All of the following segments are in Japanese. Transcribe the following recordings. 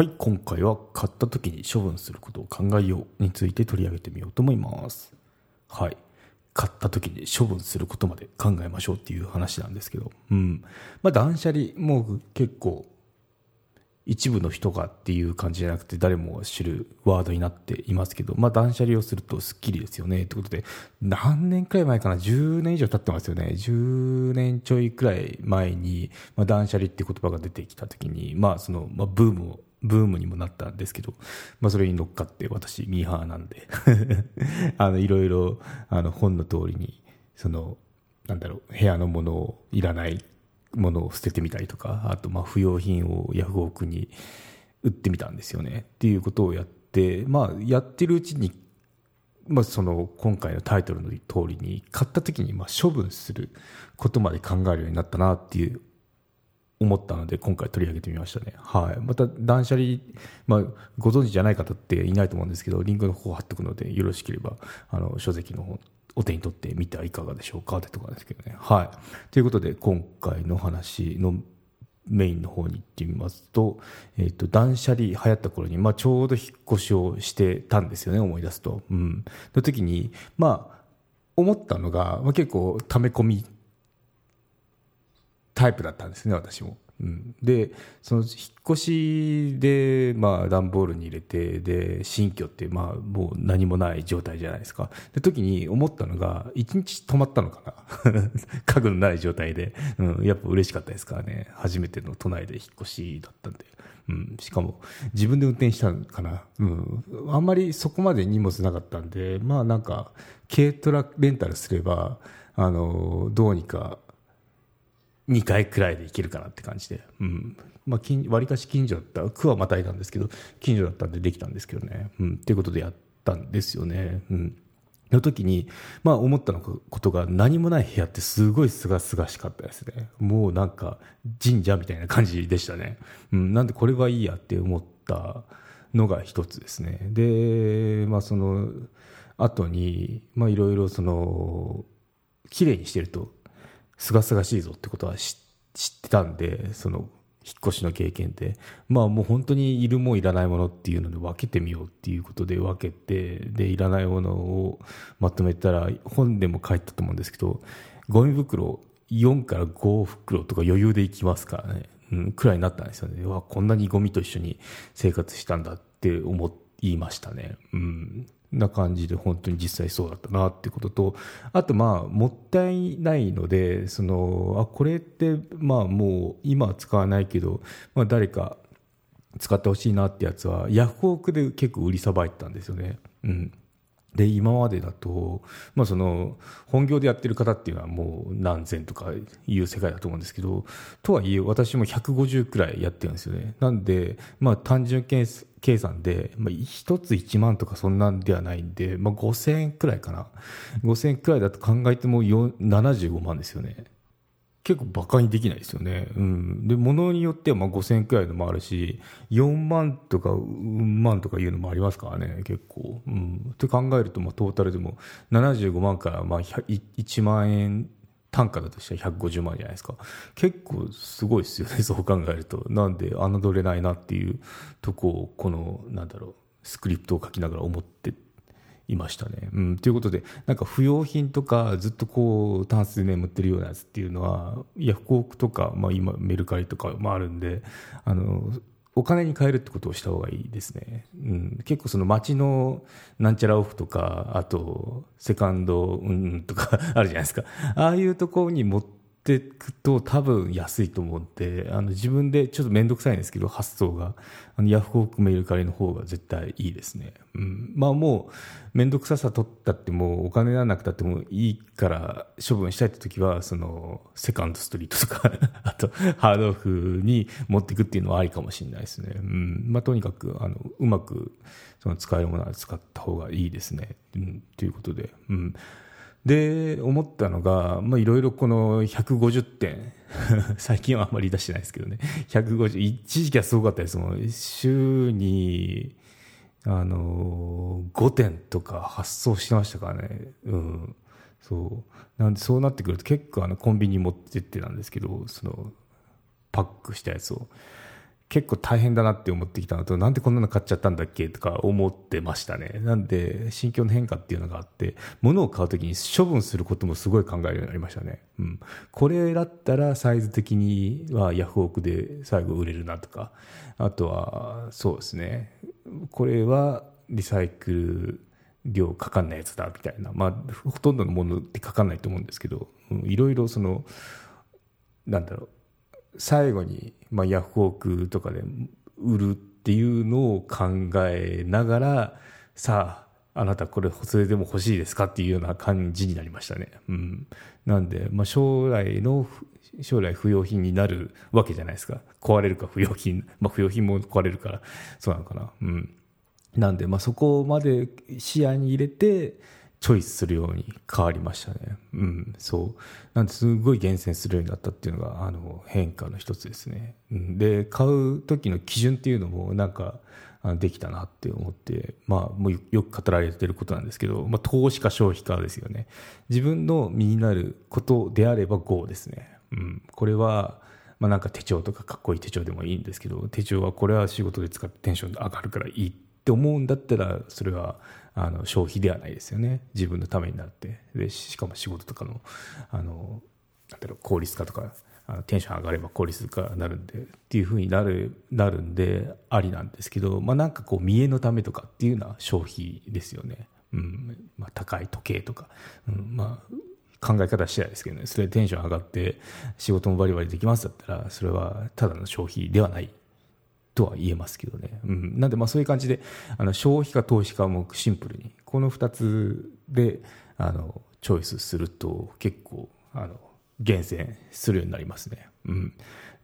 はい、今回は買った時に処分することを考えようについて取り上げてみようと思います。はい。買った時に処分することまで考えましょうっていう話なんですけど、うん。まあ断捨離もう結構一部の人がっていう感じじゃなくて誰も知るワードになっていますけど、まあ断捨離をするとスッキリですよねってことで、何年くらい前かな ?10 年以上経ってますよね。10年ちょいくらい前に、まあ断捨離って言葉が出てきた時に、まあその、まあブームをブームにもなったんですけど、まあそれに乗っかって私ミーハーなんで あのいろいろあの本の通りに、その、なんだろう、部屋のものをいらないものを捨ててみたりとか、あとまあ不要品をヤフオクに売ってみたんですよね。っていうことをやって、まあやってるうちに、まあその今回のタイトルの通りに買った時にまあ処分することまで考えるようになったなっていう思ったので今回取り上げてみましたね。はい。また断捨離、まあ、ご存知じゃない方っていないと思うんですけど、リンクの方を貼っておくので、よろしければ、あの、書籍の方、お手に取ってみてはいかがでしょうかってところですけどね。はい。ということで、今回の話のメインの方に行ってみますと、えっ、ー、と、断捨離流行った頃に、まあ、ちょうど引っ越しをしてたんですよね、思い出すと。うん。の時に、まあ、思ったのが、まあ、結構、溜め込みタイプだったんですね、私も。うん、でその引っ越しで、まあ、段ボールに入れてで新居って、まあ、もう何もない状態じゃないですか。で時に思ったのが1日止まったのかな。家具のない状態で、うん、やっぱ嬉しかったですからね。初めての都内で引っ越しだったんで、うん、しかも自分で運転したのかな、うん、あんまりそこまで荷物なかったんでまあなんか軽トラレンタルすればあのどうにか2回くらいで行けるかなって感じで、うんまあ、割かし近所だった区はまたいだんですけど近所だったんでできたんですけどね、うん、っていうことでやったんですよね。うんの時に、まあ思ったのことが何もない部屋ってすごいすがすがしかったですね。もうなんか神社みたいな感じでしたね。うん、なんでこれはいいやって思ったのが一つですね。で、まあその後に、まあいろいろその、綺麗にしてるとすがすがしいぞってことは知ってたんで、その、引っ越しの経験で、まあもう本当にいるもいらないものっていうので分けてみようっていうことで分けて、で、いらないものをまとめたら、本でも書いたと思うんですけど、ゴミ袋4から5袋とか余裕でいきますからね、うん、くらいになったんですよね。わ、こんなにゴミと一緒に生活したんだって思いましたね。うん。な感じで本当に実際そうだったなってこととあとまあもったいないのでそのあこれってまあもう今は使わないけど、まあ、誰か使ってほしいなってやつはヤフオクで結構売りさばいてたんですよね。うんで今までだと、まあ、その本業でやってる方っていうのはもう何千とかいう世界だと思うんですけどとはいえ私も150くらいやってるんですよねなんで、まあ、単純計計算で、まあ、1つ1万とかそんなんではないんで、まあ、5000円くらいかな5000円くらいだと考えても75万ですよね結構バカにできないですよね。うん。で、物によってはまあ5000円くらいのもあるし、4万とか、うん万とかいうのもありますからね、結構。うん。って考えると、まあトータルでも75万からまあ1万円単価だとしたら150万じゃないですか。結構すごいですよね、そう考えると。なんで、侮れないなっていうとこを、この、なんだろう、スクリプトを書きながら思っていましたね。うん、ということで、なんか不用品とかずっとこう、タンスで眠ってるようなやつっていうのは、ヤフオクとか、まあ今メルカリとかもあるんで、あの、お金に換えるってことをした方がいいですね。うん、結構その街のなんちゃらオフとか、あと、セカンド、うん、とかあるじゃないですか。ああいうところに持っってくと多分安いと思ってあの自分でちょっと面倒くさいんですけど発送が。あのヤフオクメルカリの方が絶対いいですね、うん、まあもう面倒くささ取ったってもお金がなくたってもいいから処分したいって時はそのセカンドストリートとか あとハードオフに持っていくっていうのはありかもしれないですね、うん。まあ、とにかくあのうまくその使えるものは使った方がいいですね、うん、ということで、うん。で思ったのがいろいろこの150点 最近はあんまり出してないですけどね。150一時期はすごかったですもん。週にあの5点とか発送してましたからね。うん。そう。なんでそうなってくると結構あのコンビニ持ってってたんですけどそのパックしたやつを。結構大変だなって思ってきたのと、なんでこんなの買っちゃったんだっけとか思ってましたね。なんで、心境の変化っていうのがあって、物を買うときに処分することもすごい考えるようになりましたね。うん。これだったらサイズ的にはヤフオクで最後売れるなとか、あとは、そうですね。これはリサイクル量かかんないやつだみたいな。まあ、ほとんどのものってかかんないと思うんですけど、いろいろその、なんだろう。最後に、まあ、ヤフオクとかで売るっていうのを考えながらさああなたこれそれでも欲しいですかっていうような感じになりましたね。うん、なんで、まあ、将来の将来不要品になるわけじゃないですか壊れるか不要品、まあ、不要品も壊れるからそうなのかな。うん、なんで、まあ、そこまで視野に入れてチョイスするように変わりましたね。うん、そう。なんですごい厳選するようになったっていうのが、あの、変化の一つですね。うん、で、買う時の基準っていうのも、なんか、できたなって思って、まあ、もうよく語られてることなんですけど、まあ、投資か消費かですよね。自分の身になることであれば GO ですね。うん。これは、まあ、なんか手帳とかかっこいい手帳でもいいんですけど、手帳はこれは仕事で使ってテンション上がるからいいって思うんだったら、それは、あの消費ではないですよね。自分のためになって。でしかも仕事とかのあのなんだろう効率化とかあのテンション上がれば効率化になるんでっていうふうになるなるんでありなんですけど、まあ、なんかこう見栄のためとかっていうのは消費ですよね、うん。まあ、高い時計とか、うん。まあ、考え方次第ですけどね。それでテンション上がって仕事もバリバリできますだったらそれはただの消費ではない。とは言えますけどね。うん、なんでまあそういう感じであの消費か投資かもシンプルにこの2つであのチョイスすると結構あの厳選するようになりますね。うん、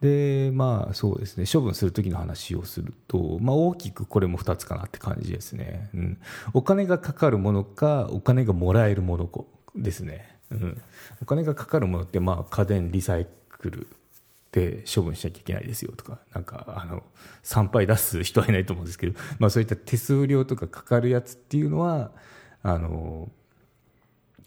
でまあそうですね処分する時の話をすると、まあ、大きくこれも2つかなって感じですね。うん、お金がかかるものかお金がもらえるものですね。うん、お金がかかるものって、まあ、家電リサイクルで処分しなきゃいけないですよとか、なんか、あの、参拝出す人はいないと思うんですけど、まあそういった手数料とかかかるやつっていうのは、あの、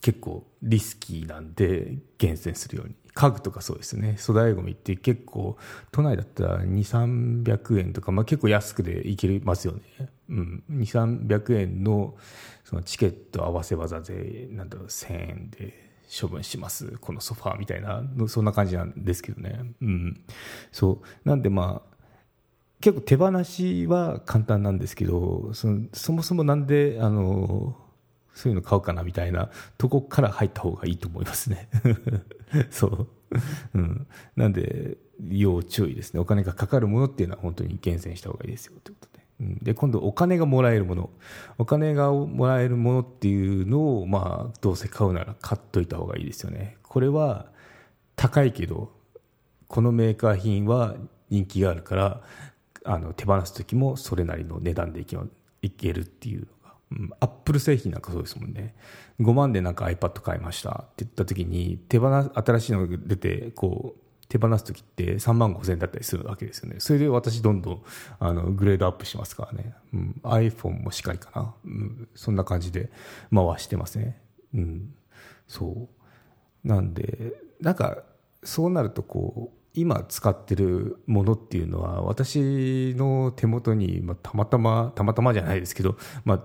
結構リスキーなんで厳選するように。家具とかそうですね。粗大ごみって結構、都内だったら2、300円とか、まあ結構安くでいけますよね。うん。2、300円のそのチケット合わせ技で、なんだろう、1000円で処分します。このソファーみたいなそんな感じなんですけどね。うん。そう。なんでまあ結構手放しは簡単なんですけどそのそもそもなんであのそういうの買うかなみたいなとこから入った方がいいと思いますね。そう、うん、なんで要注意ですね。お金がかかるものっていうのは本当に厳選した方がいいですよということで。で今度お金がもらえるもの。お金がもらえるものっていうのをまあどうせ買うなら買っといた方がいいですよね。これは高いけどこのメーカー品は人気があるからあの手放す時もそれなりの値段でいけいけるっていうのが、アップル製品なんかそうですもんね。5万でなんか iPad 買いましたって言った時に手放新しいのが出てこう手放す時って3万5千円だったりするわけですよね。それで私どんどんあのグレードアップしますからね。うん、iPhone もしっかりかな、うん。そんな感じで回してますね。うん。そう。なんで、なんかそうなるとこう、今使ってるものっていうのは私の手元に、まあ、たまたまたまたまじゃないですけど、まあ、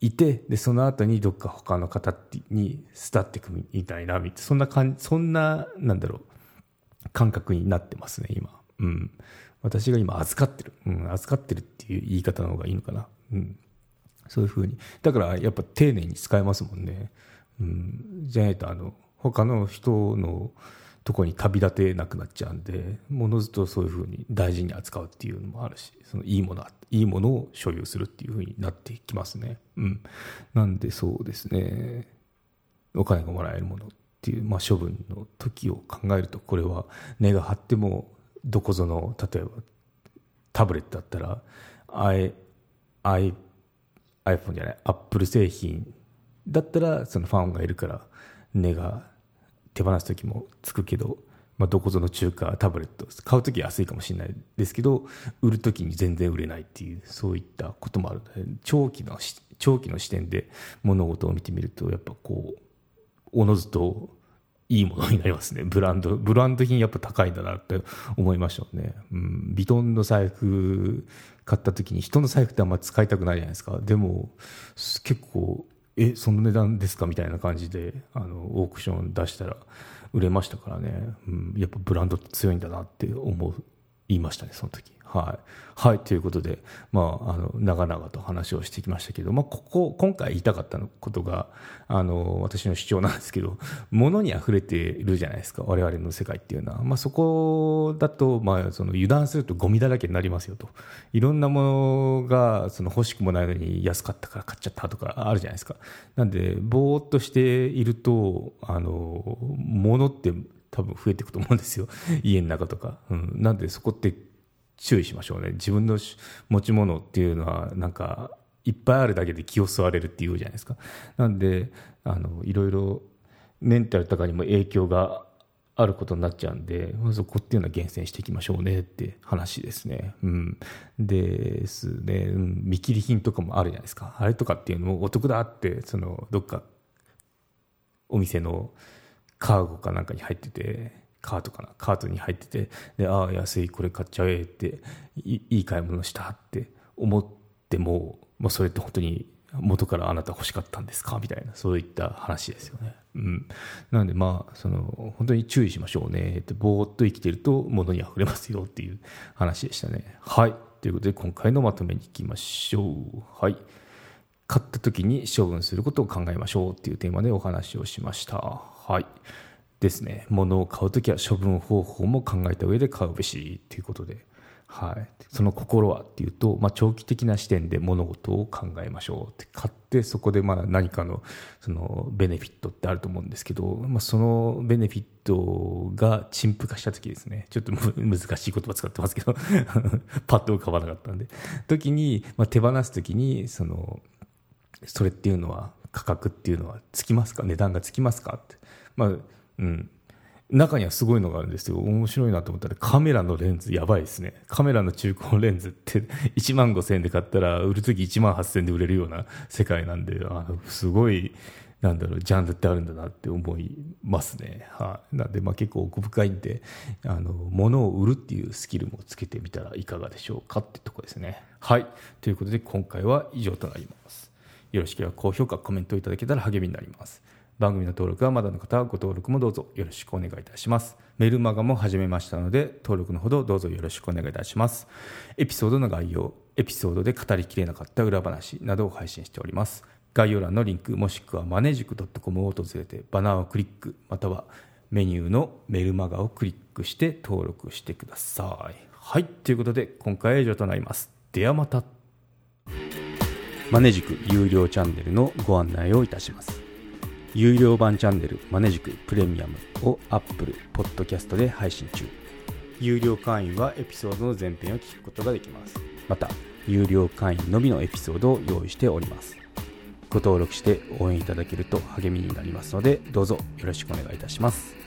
いてでその後にどっか他の方に伝っていくみたいなそんな感じそんななんだろう感覚になってますね、今。うん。私が今預かってる。うん、預かってるっていう言い方の方がいいのかな。うん。そういうふうに。だからやっぱ丁寧に使えますもんね。うん。じゃないと、あの、他の人のとこに旅立てなくなっちゃうんでものずとそういうふうに大事に扱うっていうのもあるしそのいいものいいものを所有するっていうふうになってきますねうんなんでそうですねお金がもらえるものていう、まあ、処分の時を考えるとこれは根が張ってもどこぞの例えばタブレットだったら I, I iPhone じゃない Apple 製品だったらそのファンがいるから値が手放す時もつくけど、まあ、どこぞの中華タブレット買う時は安いかもしれないですけど売る時に全然売れないっていうそういったこともある長期の長期の視点で物事を見てみるとやっぱこうおのずといいものになりますね。ブランド、ブランド品やっぱ高いんだなって思いましたね。うん、ビトンの財布買った時に人の財布ってあんま使いたくないじゃないですか。でも、結構、え、その値段ですかみたいな感じで、あの、オークション出したら売れましたからね。うん、やっぱブランドって強いんだなって思う、言いましたね、その時。はい。はい。ということで、まあ、あの、長々と話をしてきましたけど、まあ、ここ、今回言いたかったことが、あの、私の主張なんですけど、物に溢れているじゃないですか。我々の世界っていうのは。まあ、そこだと、まあ、その油断するとゴミだらけになりますよと。いろんなものが、その欲しくもないのに安かったから買っちゃったとかあるじゃないですか。なんで、ぼーっとしていると、あの、物って多分増えていくと思うんですよ。家の中とか。うん。なんで、そこって注意しましょうね。自分の持ち物っていうのは、なんか、いっぱいあるだけで気を吸われるっていうじゃないですか。なんで、あの、いろいろメンタルとかにも影響があることになっちゃうんで、そこっていうのは厳選していきましょうねって話ですね。うん。ですね、うん、見切り品とかもあるじゃないですか。あれとかっていうのもお得だって、その、どっか、お店のカーゴかなんかに入ってて、カートかなカートに入っててでああ安いこれ買っちゃえっていい買い物したって思っても、まあ、それって本当に元からあなた欲しかったんですか？みたいなそういった話ですよね。うん、なのでまあその本当に注意しましょうねってぼーっと生きてると物に溢れますよっていう話でしたね。はいということで今回のまとめにいきましょう。はい買った時に処分することを考えましょうっていうテーマでお話をしました。はい。ですね。物を買う時は処分方法も考えた上で買うべしということで、はい、その心はっていうと、まあ、長期的な視点で物事を考えましょうって買ってそこでまあ何かのそのベネフィットってあると思うんですけど、まあ、そのベネフィットが陳腐化した時ですね。ちょっと 難しい言葉使ってますけど パッと浮かばなかったんで。時に、まあ、手放す時にそのそれっていうのは価格っていうのはつきますか？値段がつきますか？って、まあうん。中にはすごいのがあるんですよ。面白いなと思ったらカメラのレンズやばいですね。カメラの中古レンズって 1万5千円で買ったら売るとき1万8千円で売れるような世界なんで、あのすごい、なんだろう、ジャンルってあるんだなって思いますね。はい、なんで、まあ結構奥深いんで、あの、物を売るっていうスキルもつけてみたらいかがでしょうかってとこですね。はい。ということで今回は以上となります。よろしければ高評価、コメントいただけたら励みになります。番組の登録はまだの方はご登録もどうぞよろしくお願いいたします。メルマガも始めましたので、登録のほどどうぞよろしくお願いいたします。エピソードの概要、エピソードで語りきれなかった裏話などを配信しております。概要欄のリンク、もしくはマネジク .com を訪れて、バナーをクリック、またはメニューのメルマガをクリックして登録してください。はい、ということで今回は以上となります。ではまた。マネジク有料チャンネルのご案内をいたします。有料版チャンネルマネジクプレミアムを Apple Podcast で配信中。有料会員はエピソードの前編を聞くことができます。また有料会員のみのエピソードを用意しております。ご登録して応援いただけると励みになりますのでどうぞよろしくお願いいたします。